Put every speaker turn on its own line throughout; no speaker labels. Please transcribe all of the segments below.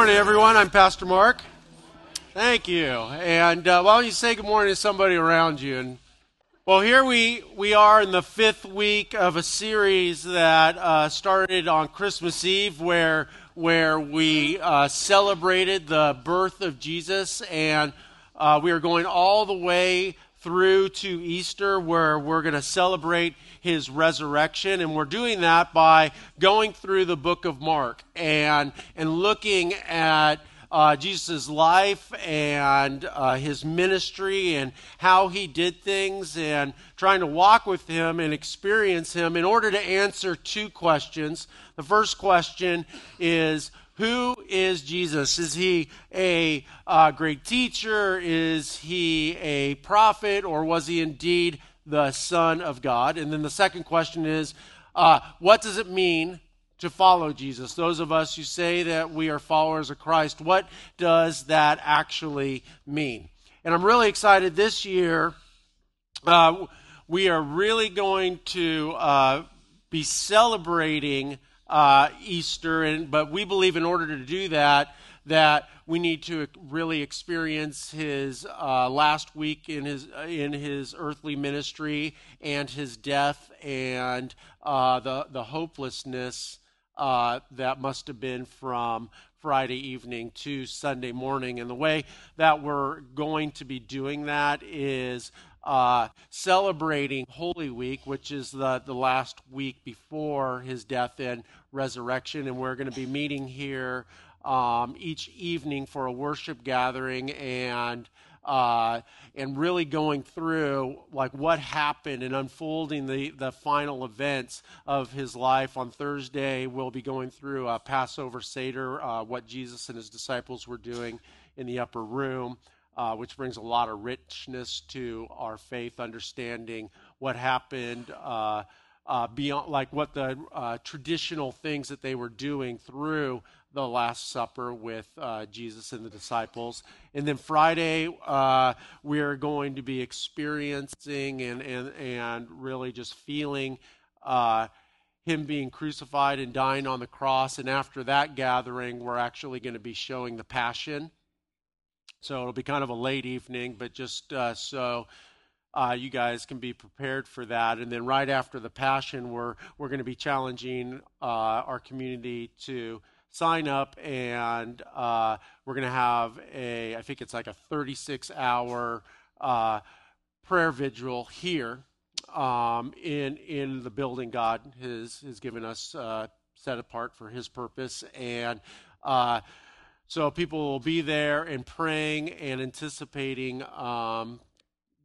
morning, everyone. I'm Pastor Mark. Thank you. And uh, why don't you say good morning to somebody around you? And well, here we we are in the fifth week of a series that uh, started on Christmas Eve, where where we uh, celebrated the birth of Jesus, and uh, we are going all the way through to Easter, where we're going to celebrate his resurrection. And we're doing that by going through the book of Mark and, and looking at uh, Jesus' life and uh, his ministry and how he did things and trying to walk with him and experience him in order to answer two questions. The first question is who is Jesus? Is he a uh, great teacher? Is he a prophet? Or was he indeed the Son of God? And then the second question is uh, what does it mean to follow Jesus? Those of us who say that we are followers of Christ, what does that actually mean? And I'm really excited this year. Uh, we are really going to uh, be celebrating uh, Easter, and but we believe in order to do that, that we need to really experience his uh, last week in his in his earthly ministry and his death and uh, the the hopelessness uh, that must have been from Friday evening to Sunday morning. And the way that we're going to be doing that is uh, celebrating Holy Week, which is the, the last week before his death and resurrection. And we're going to be meeting here um, each evening for a worship gathering and uh, and really going through like what happened and unfolding the, the final events of his life on thursday we'll be going through a passover seder uh, what jesus and his disciples were doing in the upper room uh, which brings a lot of richness to our faith, understanding what happened uh, uh, beyond, like what the uh, traditional things that they were doing through the Last Supper with uh, Jesus and the disciples. And then Friday, uh, we are going to be experiencing and, and, and really just feeling him being crucified and dying on the cross. And after that gathering, we're actually going to be showing the Passion. So it'll be kind of a late evening, but just uh, so uh, you guys can be prepared for that. And then right after the Passion, we're we're going to be challenging uh, our community to sign up, and uh, we're going to have a I think it's like a 36 hour uh, prayer vigil here um, in in the building God has has given us uh, set apart for His purpose and. So people will be there and praying and anticipating um,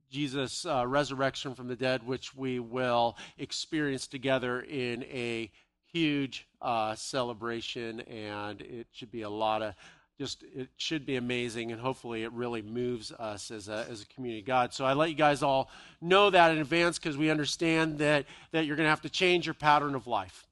Jesus' uh, resurrection from the dead, which we will experience together in a huge uh, celebration. And it should be a lot of just, it should be amazing. And hopefully it really moves us as a, as a community of God. So I let you guys all know that in advance because we understand that, that you're going to have to change your pattern of life.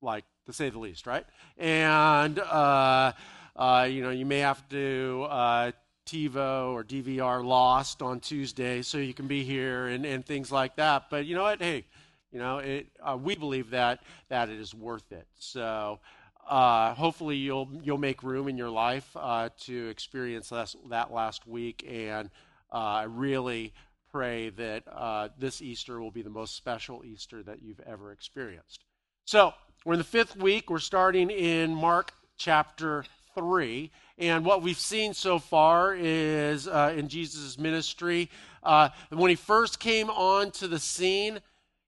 Like to say the least, right? And, uh, uh, you know, you may have to uh, TiVo or DVR Lost on Tuesday so you can be here and, and things like that. But you know what? Hey, you know, it, uh, we believe that, that it is worth it. So uh, hopefully you'll, you'll make room in your life uh, to experience that, that last week. And I really pray that this Easter will be the most special Easter that you've ever experienced. So, we're in the fifth week. We're starting in Mark chapter 3. And what we've seen so far is uh, in Jesus' ministry, uh, when he first came onto the scene,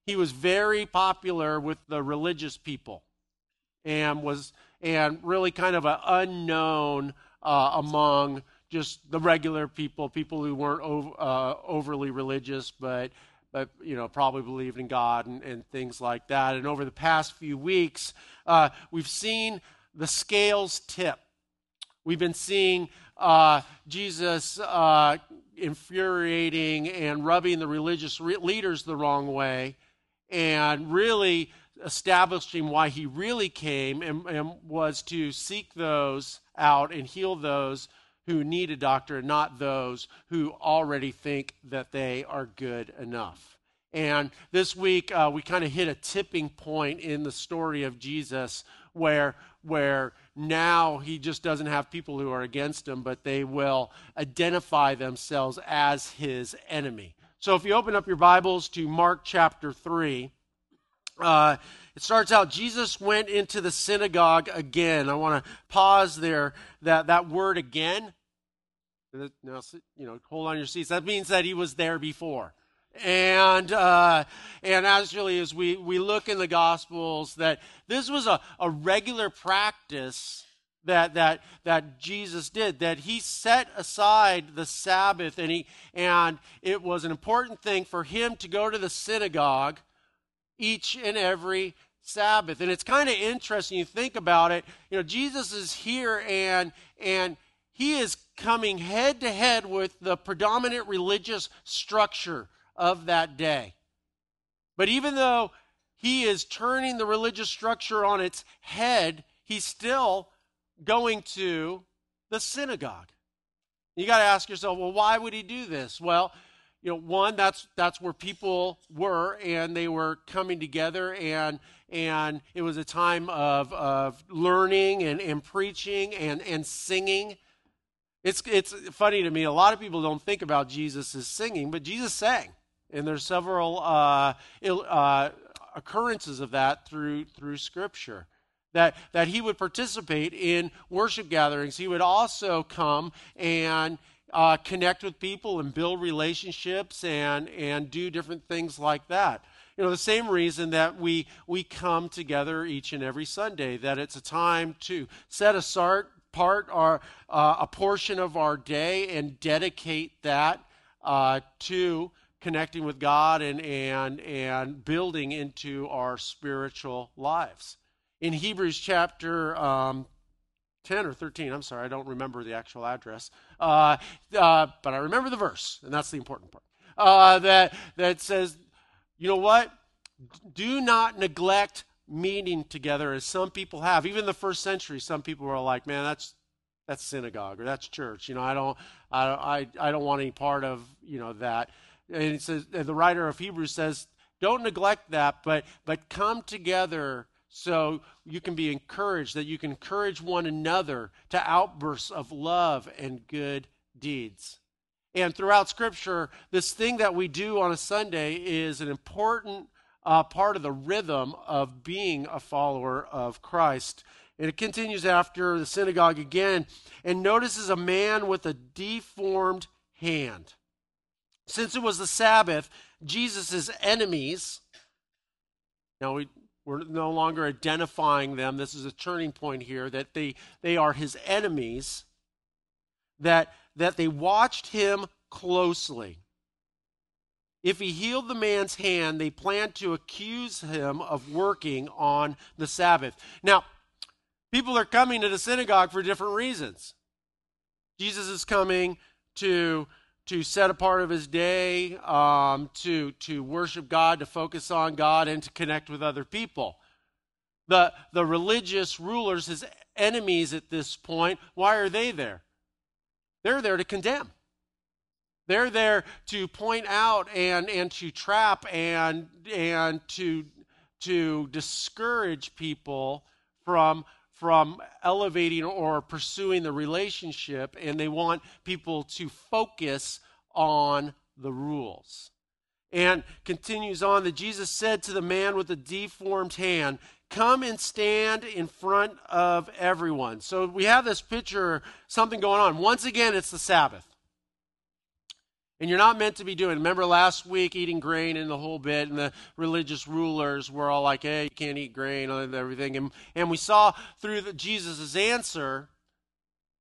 he was very popular with the religious people and was and really kind of an unknown uh, among just the regular people, people who weren't uh, overly religious, but but you know probably believed in God and, and things like that. And over the past few weeks, uh, we've seen the scales tip. We've been seeing uh, Jesus uh, infuriating and rubbing the religious re- leaders the wrong way and really establishing why he really came and, and, was to seek those out and heal those who need a doctor not those who already think that they are good enough. And this week, uh, we kind of hit a tipping point in the story of Jesus where, where now he just doesn't have people who are against him, but they will identify themselves as his enemy. So if you open up your Bibles to Mark chapter 3, uh, it starts out Jesus went into the synagogue again. I want to pause there. That, that word again, now, you know, hold on your seats. That means that he was there before. And uh, and actually, as we, we look in the Gospels, that this was a, a regular practice that that that Jesus did. That he set aside the Sabbath, and he and it was an important thing for him to go to the synagogue each and every Sabbath. And it's kind of interesting you think about it. You know, Jesus is here and and he is coming head to head with the predominant religious structure of that day. But even though he is turning the religious structure on its head, he's still going to the synagogue. You got to ask yourself, well, why would he do this? Well, you know, one, that's that's where people were, and they were coming together, and and it was a time of of learning and, and preaching and and singing. It's it's funny to me. A lot of people don't think about Jesus as singing, but Jesus sang. And there's several uh, uh, occurrences of that through through Scripture. That, that he would participate in worship gatherings. He would also come and uh, connect with people and build relationships and, and do different things like that. You know, the same reason that we, we come together each and every Sunday, that it's a time to set aside part our, uh, a portion of our day and dedicate that uh, to connecting with God and, and, and building into our spiritual lives. In Hebrews chapter um, 10 or 13, I'm sorry, I don't remember the actual address, uh, uh, but I remember the verse, and that's the important part, uh, that, that says, you know what? Do not neglect meeting together as some people have. Even the first century, some people were like, man, that's that's synagogue or that's church. You know, I don't, I, I, I don't want any part of, you know, that and it says the writer of Hebrews says, don't neglect that, but but come together so you can be encouraged, that you can encourage one another to outbursts of love and good deeds. And throughout Scripture, this thing that we do on a Sunday is an important uh, part of the rhythm of being a follower of Christ. And it continues after the synagogue again and notices a man with a deformed hand. Since it was the Sabbath, Jesus' enemies, now we, we're no longer identifying them. This is a turning point here that they, they are his enemies, that, that they watched him closely. If he healed the man's hand, they planned to accuse him of working on the Sabbath. Now, people are coming to the synagogue for different reasons. Jesus is coming to to set apart of his day, um, to, to worship God, to focus on God, and to connect with other people. The, the religious rulers, his enemies at this point, why are they there? They're there to condemn. They're there to point out and, and to trap and, and to, to discourage people from from elevating or pursuing the relationship, and they want people to focus on the rules. And continues on that Jesus said to the man with the deformed hand, Come and stand in front of everyone. So we have this picture, something going on. Once again, it's the Sabbath. And you're not meant to be doing. Remember last week eating grain and the whole bit, and the religious rulers were all like, "Hey, you can't eat grain and everything." And and we saw through Jesus' answer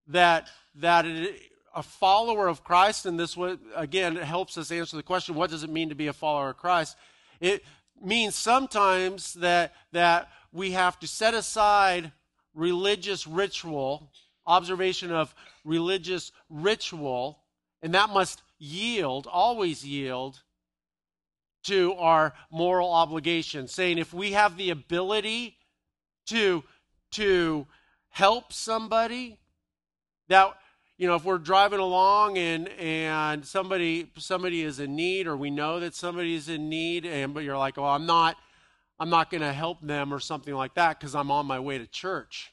that that it, a follower of Christ, and this again it helps us answer the question: What does it mean to be a follower of Christ? It means sometimes that that we have to set aside religious ritual, observation of religious ritual, and that must yield, always yield to our moral obligation, saying if we have the ability to, to help somebody, that you know, if we're driving along and and somebody somebody is in need, or we know that somebody is in need, and but you're like, well, I'm not, I'm not going to help them or something like that because I'm on my way to church.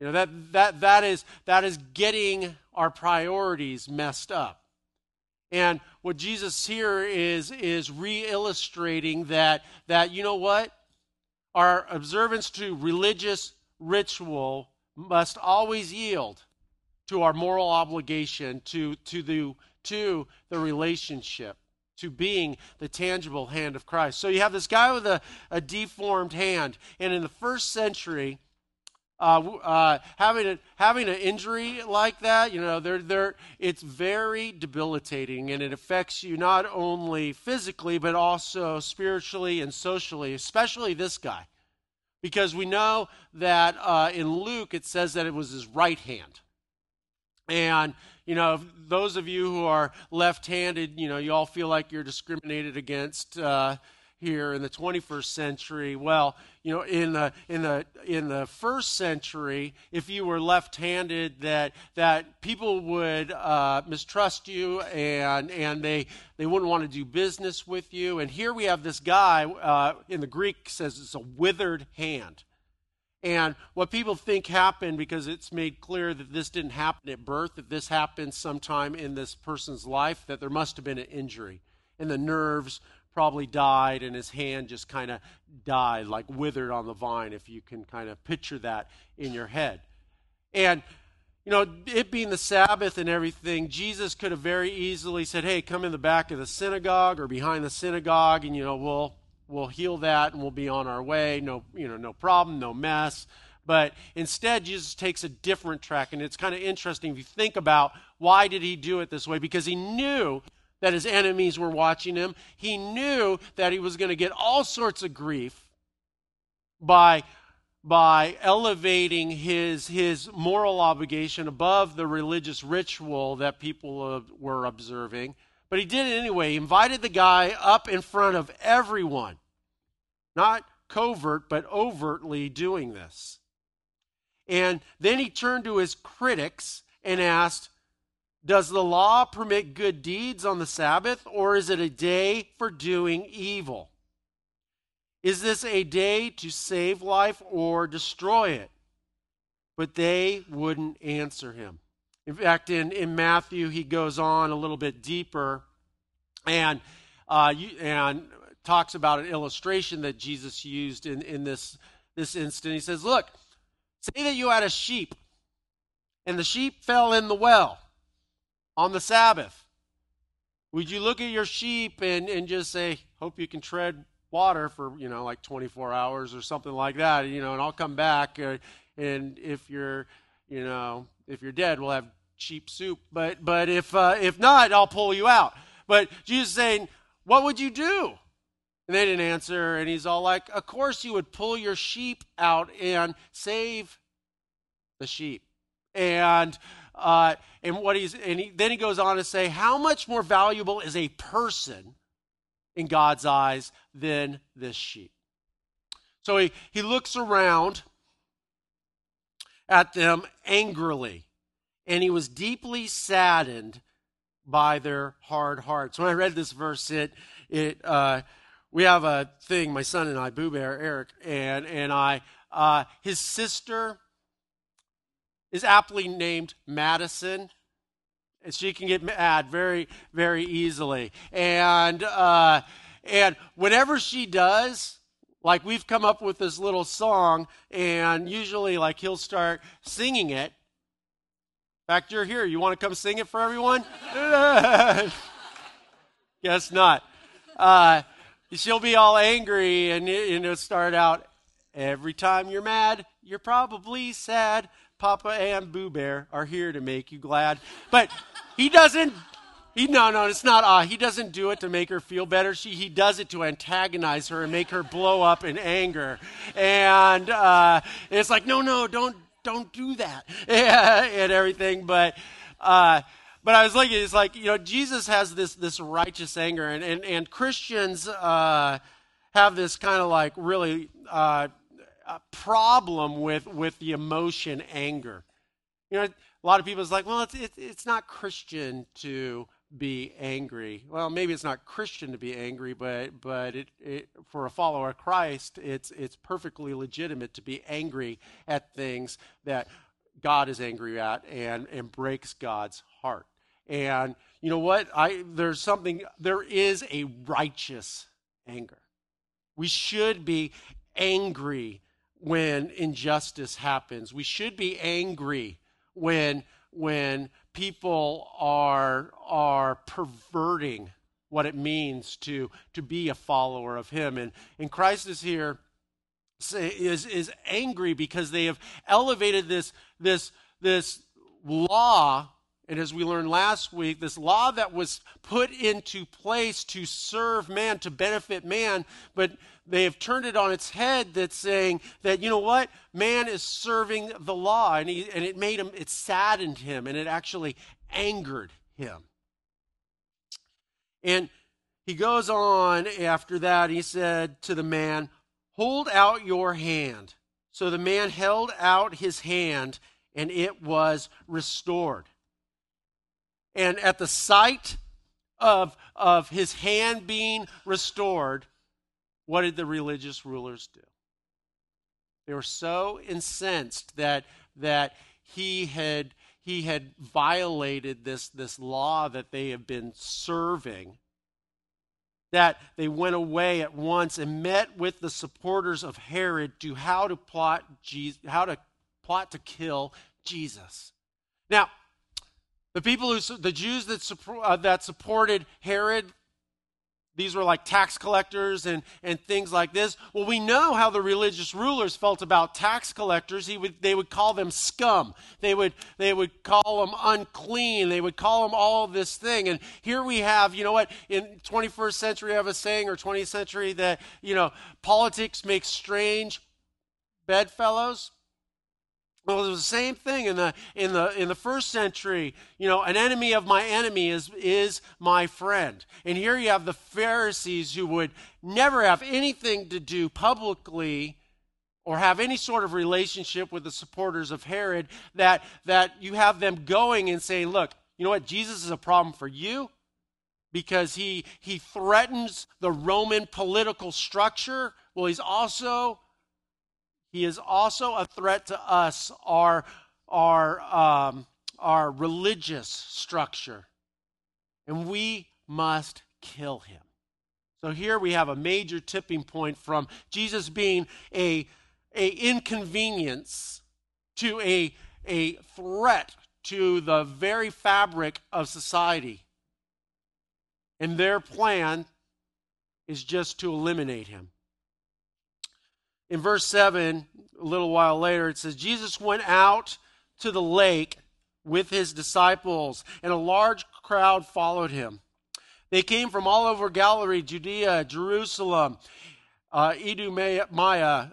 You know, that, that, that, is, that is getting our priorities messed up. And what Jesus here is, is re illustrating that, that, you know what? Our observance to religious ritual must always yield to our moral obligation to, to, the, to the relationship, to being the tangible hand of Christ. So you have this guy with a, a deformed hand, and in the first century, uh, uh, having a, having an injury like that, you know, they're, they're, it's very debilitating, and it affects you not only physically but also spiritually and socially. Especially this guy, because we know that uh, in Luke it says that it was his right hand. And, you know, those of you who are left handed, you know, you all feel like you're discriminated against uh, here in the 21st century. Well, you know, in the, in the, in the first century, if you were left handed, that, that people would uh, mistrust you and, and they, they wouldn't want to do business with you. And here we have this guy, uh, in the Greek says it's a withered hand. And what people think happened, because it's made clear that this didn't happen at birth, that this happened sometime in this person's life, that there must have been an injury. And the nerves probably died, and his hand just kind of died, like withered on the vine, if you can kind of picture that in your head. And, you know, it being the Sabbath and everything, Jesus could have very easily said, hey, come in the back of the synagogue or behind the synagogue, and, you know, we'll we'll heal that and we'll be on our way. No, you know, no problem, no mess. But instead, Jesus takes a different track, and it's kind of interesting if you think about why did he do it this way? Because he knew that his enemies were watching him. He knew that he was going to get all sorts of grief by by elevating his his moral obligation above the religious ritual that people uh, were observing. But he did it anyway. He invited the guy up in front of everyone. Not covert, but overtly doing this. And then he turned to his critics and asked, Does the law permit good deeds on the Sabbath, or is it a day for doing evil? Is this a day to save life or destroy it? But they wouldn't answer him. In fact, in, in Matthew, he goes on a little bit deeper and, uh, you, and talks about an illustration that Jesus used in, in this, this instant. He says, Look, say that you had a sheep, and the sheep fell in the well on the Sabbath. Would you look at your sheep and, and just say, Hope you can tread water for, you know, like 24 hours or something like that, you know, and I'll come back. Uh, and if you're, you know, if you're dead, we'll have cheap soup. But but if uh, if not, I'll pull you out. But Jesus is saying, what would you do? And they didn't answer, and he's all like, Of course you would pull your sheep out and save the sheep. And uh, and what he's and he, then he goes on to say, How much more valuable is a person in God's eyes than this sheep? So he, he looks around at them angrily and he was deeply saddened by their hard hearts. When I read this verse, it it uh, we have a thing. My son and I, Boo Bear, Eric, and and I, uh, his sister is aptly named Madison. And she can get mad very, very easily. And uh, and whenever she does, like we've come up with this little song, and usually like he'll start singing it, In fact, you're here. You want to come sing it for everyone? Guess not. Uh, she'll be all angry and it'll start out. Every time you're mad, you're probably sad. Papa and Boo Bear are here to make you glad. But he doesn't. He no no it's not ah. Uh, he doesn't do it to make her feel better. She he does it to antagonize her and make her blow up in anger. And uh, it's like no no don't don't do that and everything. But uh, but I was looking, it's like you know Jesus has this this righteous anger, and and, and Christians uh, have this kind of like really uh, problem with with the emotion anger. You know, a lot of people is like, well, it's it's, it's not Christian to be angry. Well, maybe it's not Christian to be angry, but but it, it, for a follower of Christ, it's it's perfectly legitimate to be angry at things that God is angry at and, and breaks God's heart. And you know what? I there's something there is a righteous anger. We should be angry when injustice happens. We should be angry when when people are are perverting what it means to to be a follower of him and and Christ is here is is angry because they have elevated this this this law and as we learned last week this law that was put into place to serve man to benefit man but they have turned it on its head that's saying that you know what? Man is serving the law and, he, and it made him it saddened him and it actually angered him. And he goes on after that he said to the man hold out your hand. So the man held out his hand and it was restored. And at the sight of, of his hand being restored what did the religious rulers do? They were so incensed that, that he had, he had violated this, this law that they had been serving that they went away at once and met with the supporters of Herod to how to plot Jesus, how to plot to kill Jesus. Now, the people who the Jews that, uh, that supported Herod these were like tax collectors and, and things like this. Well, we know how the religious rulers felt about tax collectors. He would, they would call them scum. They would, they would call them unclean. They would call them all this thing. And here we have, you know what, in 21st century, I have a saying, or 20th century, that, you know, politics makes strange bedfellows. Well, it was the same thing in the in the in the first century. You know, an enemy of my enemy is is my friend. And here you have the Pharisees who would never have anything to do publicly or have any sort of relationship with the supporters of Herod that that you have them going and saying, "Look, you know what? Jesus is a problem for you because he he threatens the Roman political structure. Well, he's also he is also a threat to us, our, our, um, our religious structure. And we must kill him. So here we have a major tipping point from Jesus being a, a inconvenience to a, a threat to the very fabric of society. And their plan is just to eliminate him in verse 7, a little while later, it says, Jesus went out to the lake with his disciples, and a large crowd followed him. They came from all over Galilee, Judea, Jerusalem, uh, Idumea,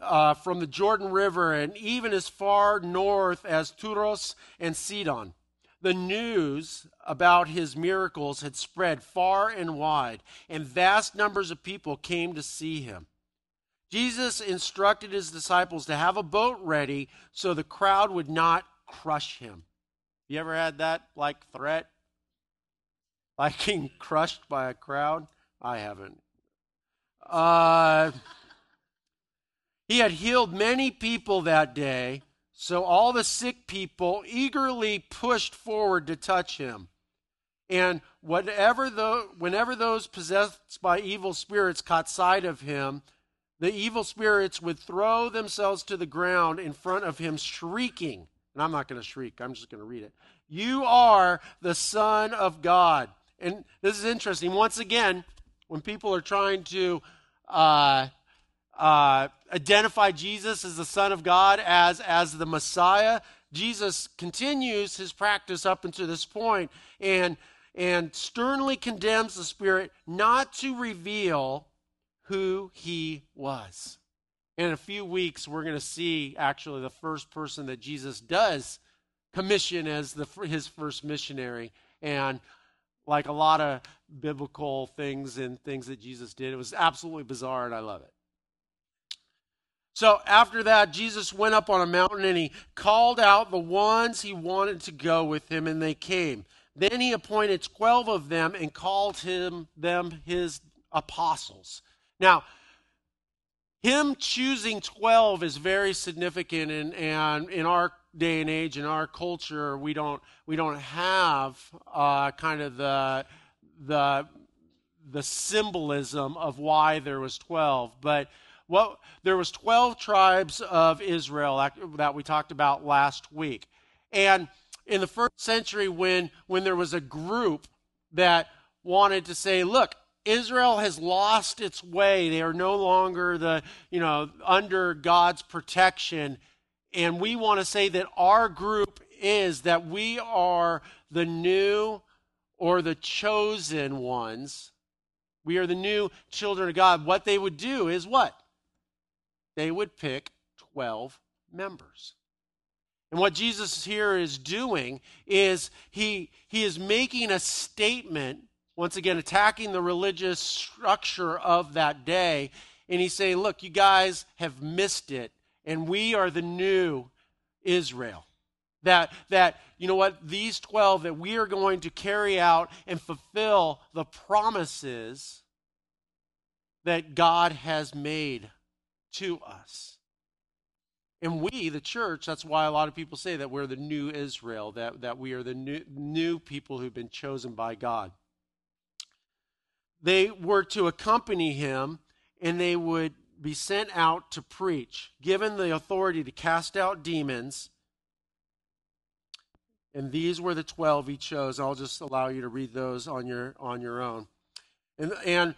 uh, from the Jordan River, and even as far north as Tyros and Sidon. The news about his miracles had spread far and wide, and vast numbers of people came to see him. Jesus instructed his disciples to have a boat ready so the crowd would not crush him. You ever had that like threat? Like being crushed by a crowd? I haven't. Uh, he had healed many people that day, so all the sick people eagerly pushed forward to touch him. And whatever the, whenever those possessed by evil spirits caught sight of him, the evil spirits would throw themselves to the ground in front of him, shrieking. And I'm not going to shriek, I'm just going to read it. You are the Son of God. And this is interesting. Once again, when people are trying to uh, uh, identify Jesus as the Son of God, as, as the Messiah, Jesus continues his practice up until this point and, and sternly condemns the Spirit not to reveal who he was. In a few weeks, we're going to see actually the first person that Jesus does commission as the, his first missionary. And like a lot of biblical things and things that Jesus did, it was absolutely bizarre, and I love it. So after that, Jesus went up on a mountain and he called out the ones he wanted to go with him, and they came. Then he appointed 12 of them and called him, them his apostles. Now, him choosing 12 is very significant, and, and in our day and age, in our culture, we don't we don't have uh, kind of the the the symbolism of why there was 12 but what there was 12 tribes of israel that, that we talked about last week. And in the first century when when there was a group that wanted to say look Israel has lost its way. They are no longer the, you know, under God's protection. And we want to say that our group is that we are the new or the chosen ones. We are the new children of God. What they would do is what? They would pick 12 members. And what Jesus here is doing is he, he is making a statement once again attacking the religious structure of that day. And he's saying, Look, you guys have missed it, and we are the new Israel. That, that, you know what, these 12, that we are going to carry out and fulfill the promises that God has made to us. And we, the church, that's why a lot of people say that we're the new Israel, that, that we are the new, new people who've been chosen by God they were to accompany him and they would be sent out to preach, given the authority to cast out demons. And these were the 12 he chose. I'll just allow you to read those on your on your own. And and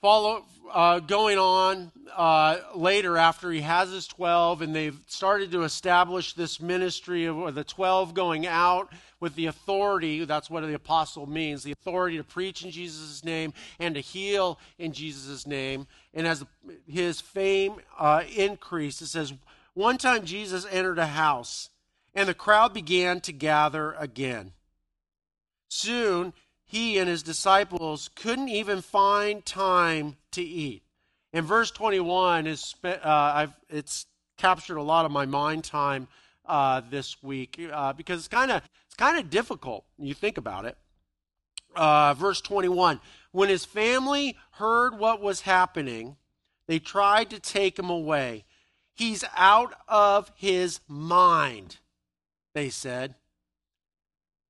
follow uh, going on uh, later after he has his 12 and they've started to establish this ministry of the 12 going out with the authority that's what the apostle means the authority to preach in jesus' name and to heal in jesus' name. And as his fame uh, increased it says one time jesus entered a house and the crowd began to gather again. Soon he and his disciples couldn't even find time to eat. And verse 21 is uh, it's captured a lot of my mind time uh, this week uh, because it's kind of it's kind of difficult. You think about it. Uh, verse 21: When his family heard what was happening, they tried to take him away. He's out of his mind, they said.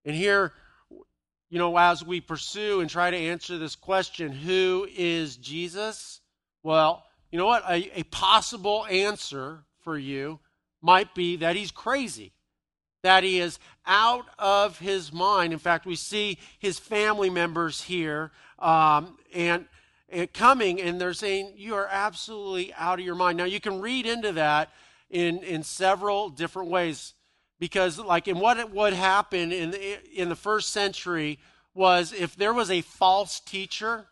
And here you know, as we pursue and try to answer this question, who is Jesus? Well, you know what? A, a, possible answer for you might be that he's crazy, that he is out of his mind. In fact, we see his family members here um, and, and coming, and they're saying, You are absolutely out of your mind. Now, you can read into that in, in several different ways because like in what would happen in the, in the first century was if there was a false teacher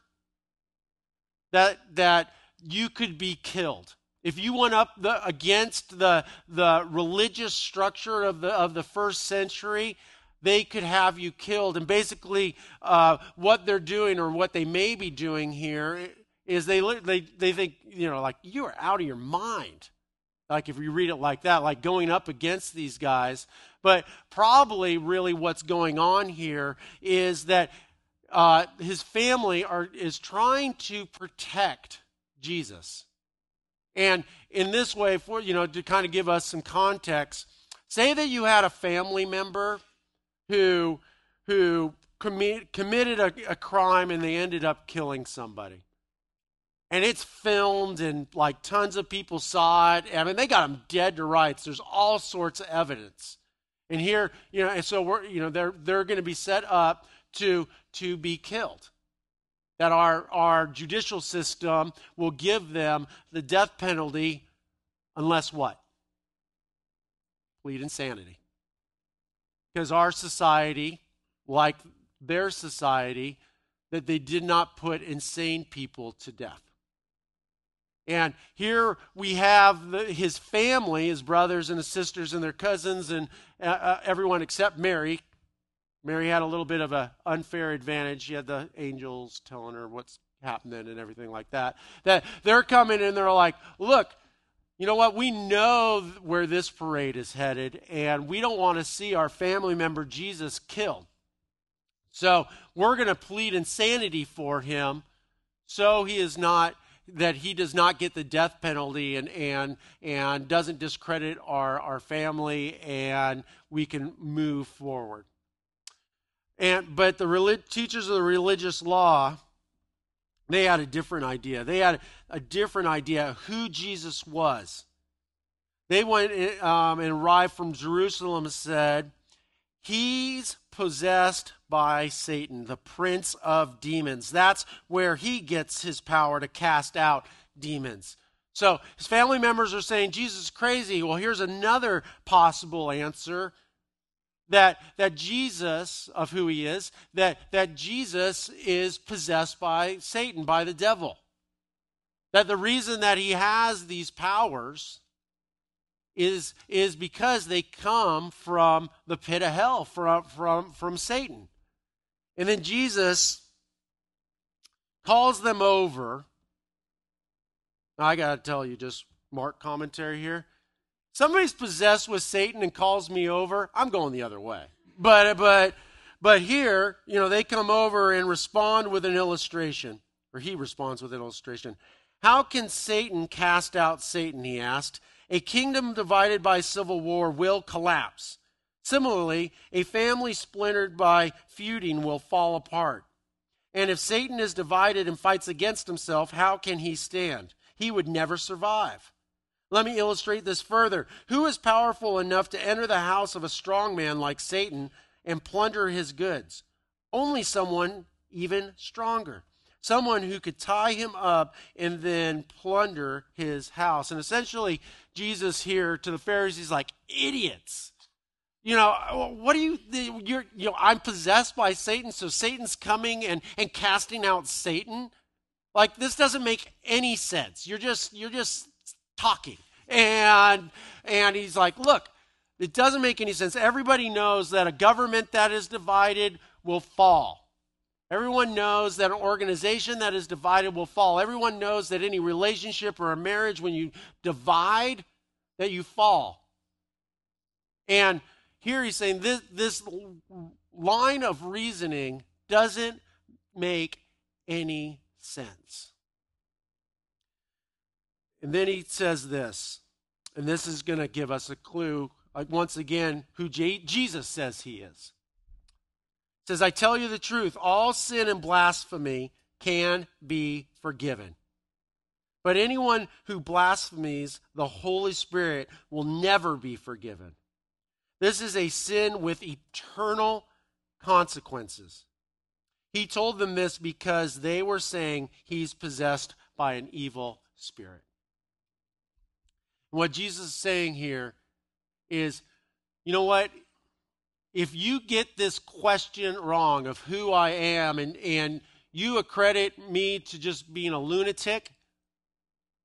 that that you could be killed. If you went up the, against the the religious structure of the of the first century they could have you killed. And basically uh, what they're doing or what they may be doing here is they they they think you know like you are out of your mind like if you read it like that, like going up against these guys. But probably, really, what's going on here is that uh, his family are, is trying to protect Jesus. And in this way, for you know, to kind of give us some context, say that you had a family member who who commi- committed a, a crime and they ended up killing somebody and it's filmed and like tons of people saw it. I mean, they got them dead to rights. There's all sorts of evidence. And here, you know, and so we're, you know, they're they're going to be set up to to be killed. That our our judicial system will give them the death penalty unless what? Plead insanity. Because our society, like their society, that they did not put insane people to death. And here we have the, his family, his brothers and his sisters and their cousins and uh, uh, everyone except Mary. Mary had a little bit of an unfair advantage. She had the angels telling her what's happening and everything like that. That they're coming and they're like, look, you know what? We know where this parade is headed, and we don't want to see our family member Jesus killed. So we're going to plead insanity for him so he is not that he does not get the death penalty and, and, and doesn't discredit our, our family and we can move forward. And, but the relig- teachers of the religious law, they had a different idea. They had a different idea who Jesus was. They went um, and arrived from Jerusalem and said, He's possessed by Satan, the prince of demons. That's where he gets his power to cast out demons. So his family members are saying Jesus is crazy. Well, here's another possible answer that that Jesus of who he is, that that Jesus is possessed by Satan, by the devil. That the reason that he has these powers is, is because they come from the pit of hell, from, from, from Satan. And then Jesus calls them over. Now, I got to tell you, just Mark commentary here. Somebody's possessed with Satan and calls me over, I'm going the other way. But, but, but here, you know, they come over and respond with an illustration, or he responds with an illustration. How can Satan cast out Satan? He asked. A kingdom divided by civil war will collapse. Similarly, a family splintered by feuding will fall apart. And if Satan is divided and fights against himself, how can he stand? He would never survive. Let me illustrate this further. Who is powerful enough to enter the house of a strong man like Satan and plunder his goods? Only someone even stronger someone who could tie him up and then plunder his house. And essentially, Jesus here to the Pharisees, like, idiots. You know, what do you, you're, you know, I'm possessed by Satan, so Satan's coming and, and casting out Satan. Like, this doesn't make any sense. You're just, you're just talking. And, and he's like, look, it doesn't make any sense. Everybody knows that a government that is divided will fall. Everyone knows that an organization that is divided will fall. Everyone knows that any relationship or a marriage, when you divide, that you fall. And here he's saying this, this line of reasoning doesn't make any sense. And then he says this, and this is going to give us a clue, like once again, who J- Jesus says he is says, I tell you the truth, all sin and blasphemy can be forgiven. But anyone who blasphemies the Holy Spirit will never be forgiven. This is a sin with eternal consequences. He told them this because they were saying he's possessed by an evil spirit. what Jesus is saying here is, you know what? If you get this question wrong of who I am and, and you accredit me to just being a lunatic,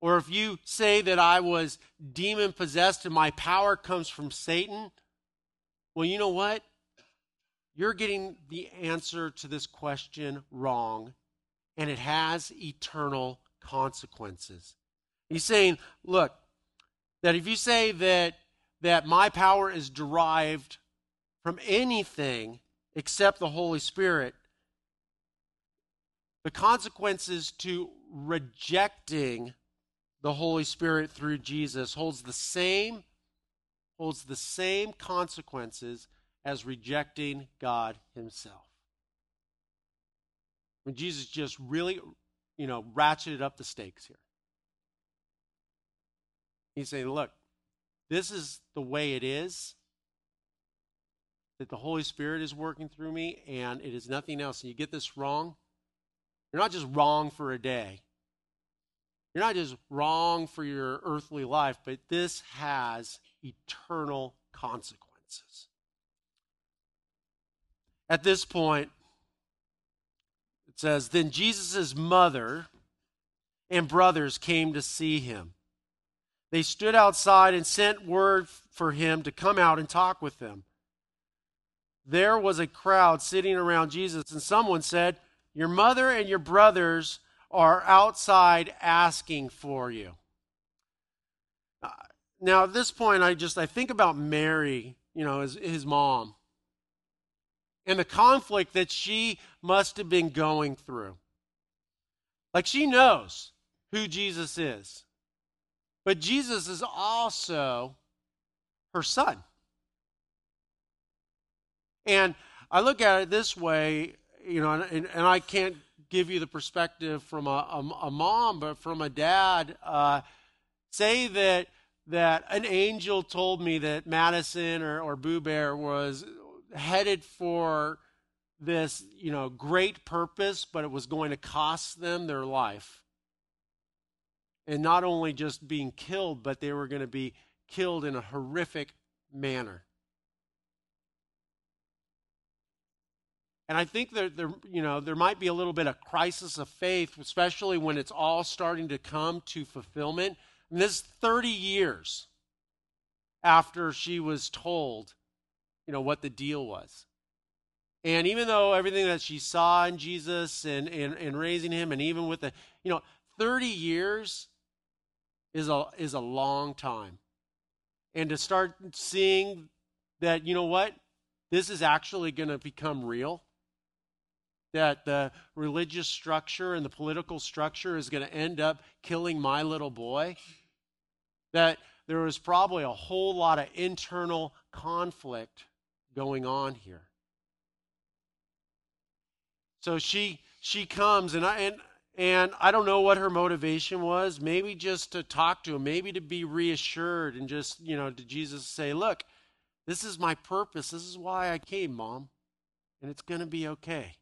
or if you say that I was demon possessed and my power comes from Satan, well, you know what? You're getting the answer to this question wrong, and it has eternal consequences. He's saying, look, that if you say that that my power is derived from anything except the Holy Spirit, the consequences to rejecting the Holy Spirit through Jesus holds the same holds the same consequences as rejecting God himself. When Jesus just really, you know, ratcheted up the stakes here. He's saying, look, this is the way it is that the Holy Spirit is working through me and it is nothing else. And you get this wrong, you're not just wrong for a day. You're not just wrong for your earthly life, but this has eternal consequences. At this point, it says, Then Jesus' mother and brothers came to see him. They stood outside and sent word for him to come out and talk with them there was a crowd sitting around Jesus, and someone said, Your mother and your brothers are outside asking for you. Uh, now, at this point, I just I think about Mary, you know, his, his mom, and the conflict that she must have been going through. Like she knows who Jesus is. But Jesus is also her son. And I look at it this way, you know, and, and I can't give you the perspective from a, a, a mom, but from a dad. Uh, say that that an angel told me that Madison or, or Boo Bear was headed for this, you know, great purpose, but it was going to cost them their life. And not only just being killed, but they were going to be killed in a horrific manner. And I think that there, you know, there might be a little bit of crisis of faith, especially when it's all starting to come to fulfillment. And this 30 years after she was told, you know, what the deal was. And even though everything that she saw in Jesus and, and, and raising him, and even with the, you know, 30 years is a, is a long time. And to start seeing that, you know what, this is actually going to become real that the religious structure and the political structure is going to end up killing my little boy. That there was probably a whole lot of internal conflict going on here. So she she comes and I and and I don't know what her motivation was. Maybe just to talk to him, maybe to be reassured and just, you know, to Jesus say, "Look, this is my purpose. This is why I came, mom. And it's going to be okay."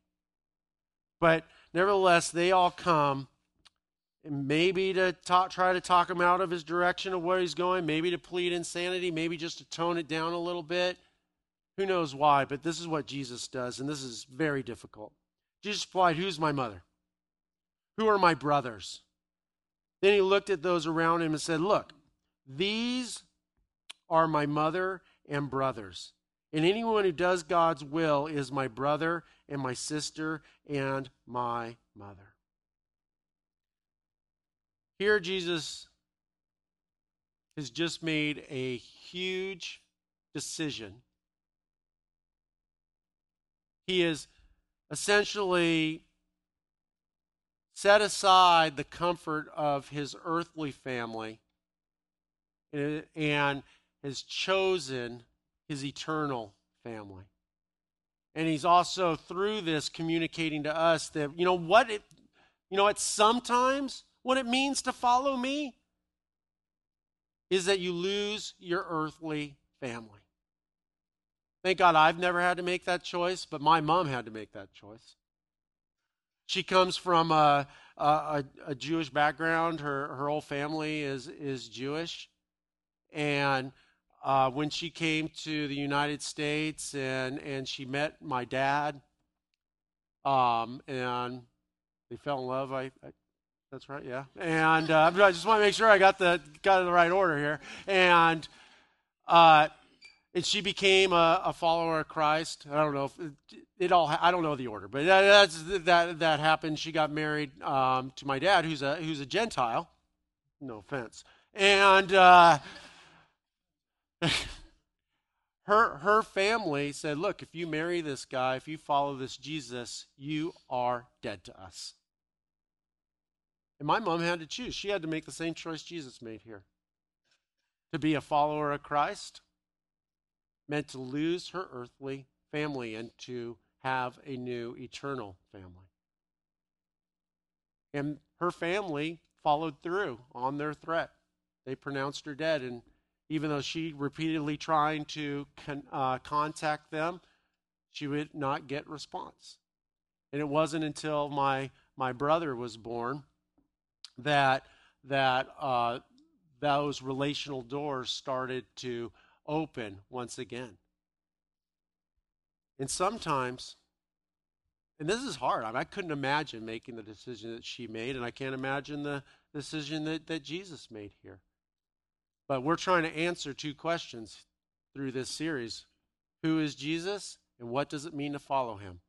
But nevertheless, they all come, maybe to talk, try to talk him out of his direction of where he's going, maybe to plead insanity, maybe just to tone it down a little bit. Who knows why, but this is what Jesus does, and this is very difficult. Jesus replied, Who's my mother? Who are my brothers? Then he looked at those around him and said, Look, these are my mother and brothers. And anyone who does God's will is my brother and my sister and my mother. Here, Jesus has just made a huge decision. He has essentially set aside the comfort of his earthly family and has chosen his eternal family. And he's also through this communicating to us that you know what it you know what sometimes what it means to follow me is that you lose your earthly family. Thank God I've never had to make that choice, but my mom had to make that choice. She comes from a, a, a Jewish background. Her, her whole family is, is Jewish. And uh, when she came to the United States and, and she met my dad, um, and they fell in love. I, I that's right, yeah. And uh, I just want to make sure I got the got in the right order here. And uh, and she became a, a, follower of Christ. I don't know if it, it, all. I don't know the order, but that, that that happened. She got married um, to my dad, who's a who's a Gentile. No offense. And uh, her her family said, "Look, if you marry this guy, if you follow this Jesus, you are dead to us." And my mom had to choose. She had to make the same choice Jesus made here. To be a follower of Christ meant to lose her earthly family and to have a new eternal family. And her family followed through on their threat. They pronounced her dead, and even though she repeatedly trying to con, uh, contact them, she would not get response. And it wasn't until my my brother was born that that uh, those relational doors started to open once again. And sometimes, and this is hard. I, mean, I couldn't imagine making the decision that she made, and I can't imagine the decision that, that Jesus made here. But we're trying to answer two questions through this series Who is Jesus, and what does it mean to follow him?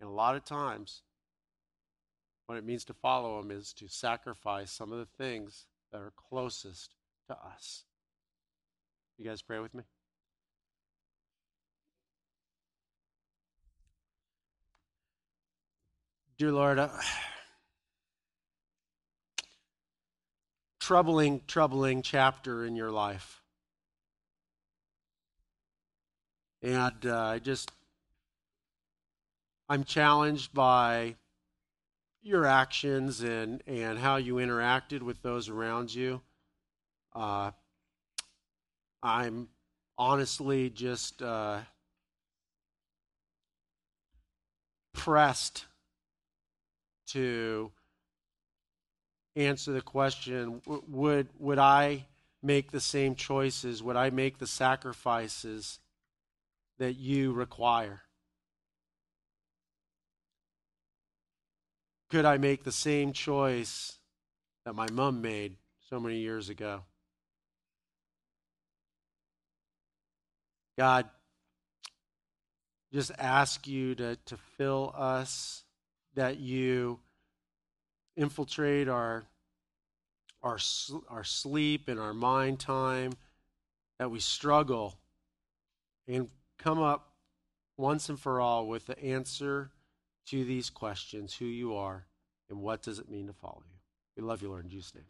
And a lot of times, what it means to follow him is to sacrifice some of the things that are closest to us. You guys pray with me? Dear Lord, troubling, troubling chapter in your life. And uh, I just, I'm challenged by your actions and, and how you interacted with those around you. Uh, I'm honestly just uh, pressed to answer the question would would I make the same choices? Would I make the sacrifices that you require? Could I make the same choice that my mom made so many years ago? God just ask you to, to fill us, that you infiltrate our, our, our sleep and our mind time, that we struggle and come up once and for all with the answer to these questions who you are and what does it mean to follow you. We love you, Lord, in Jesus' name.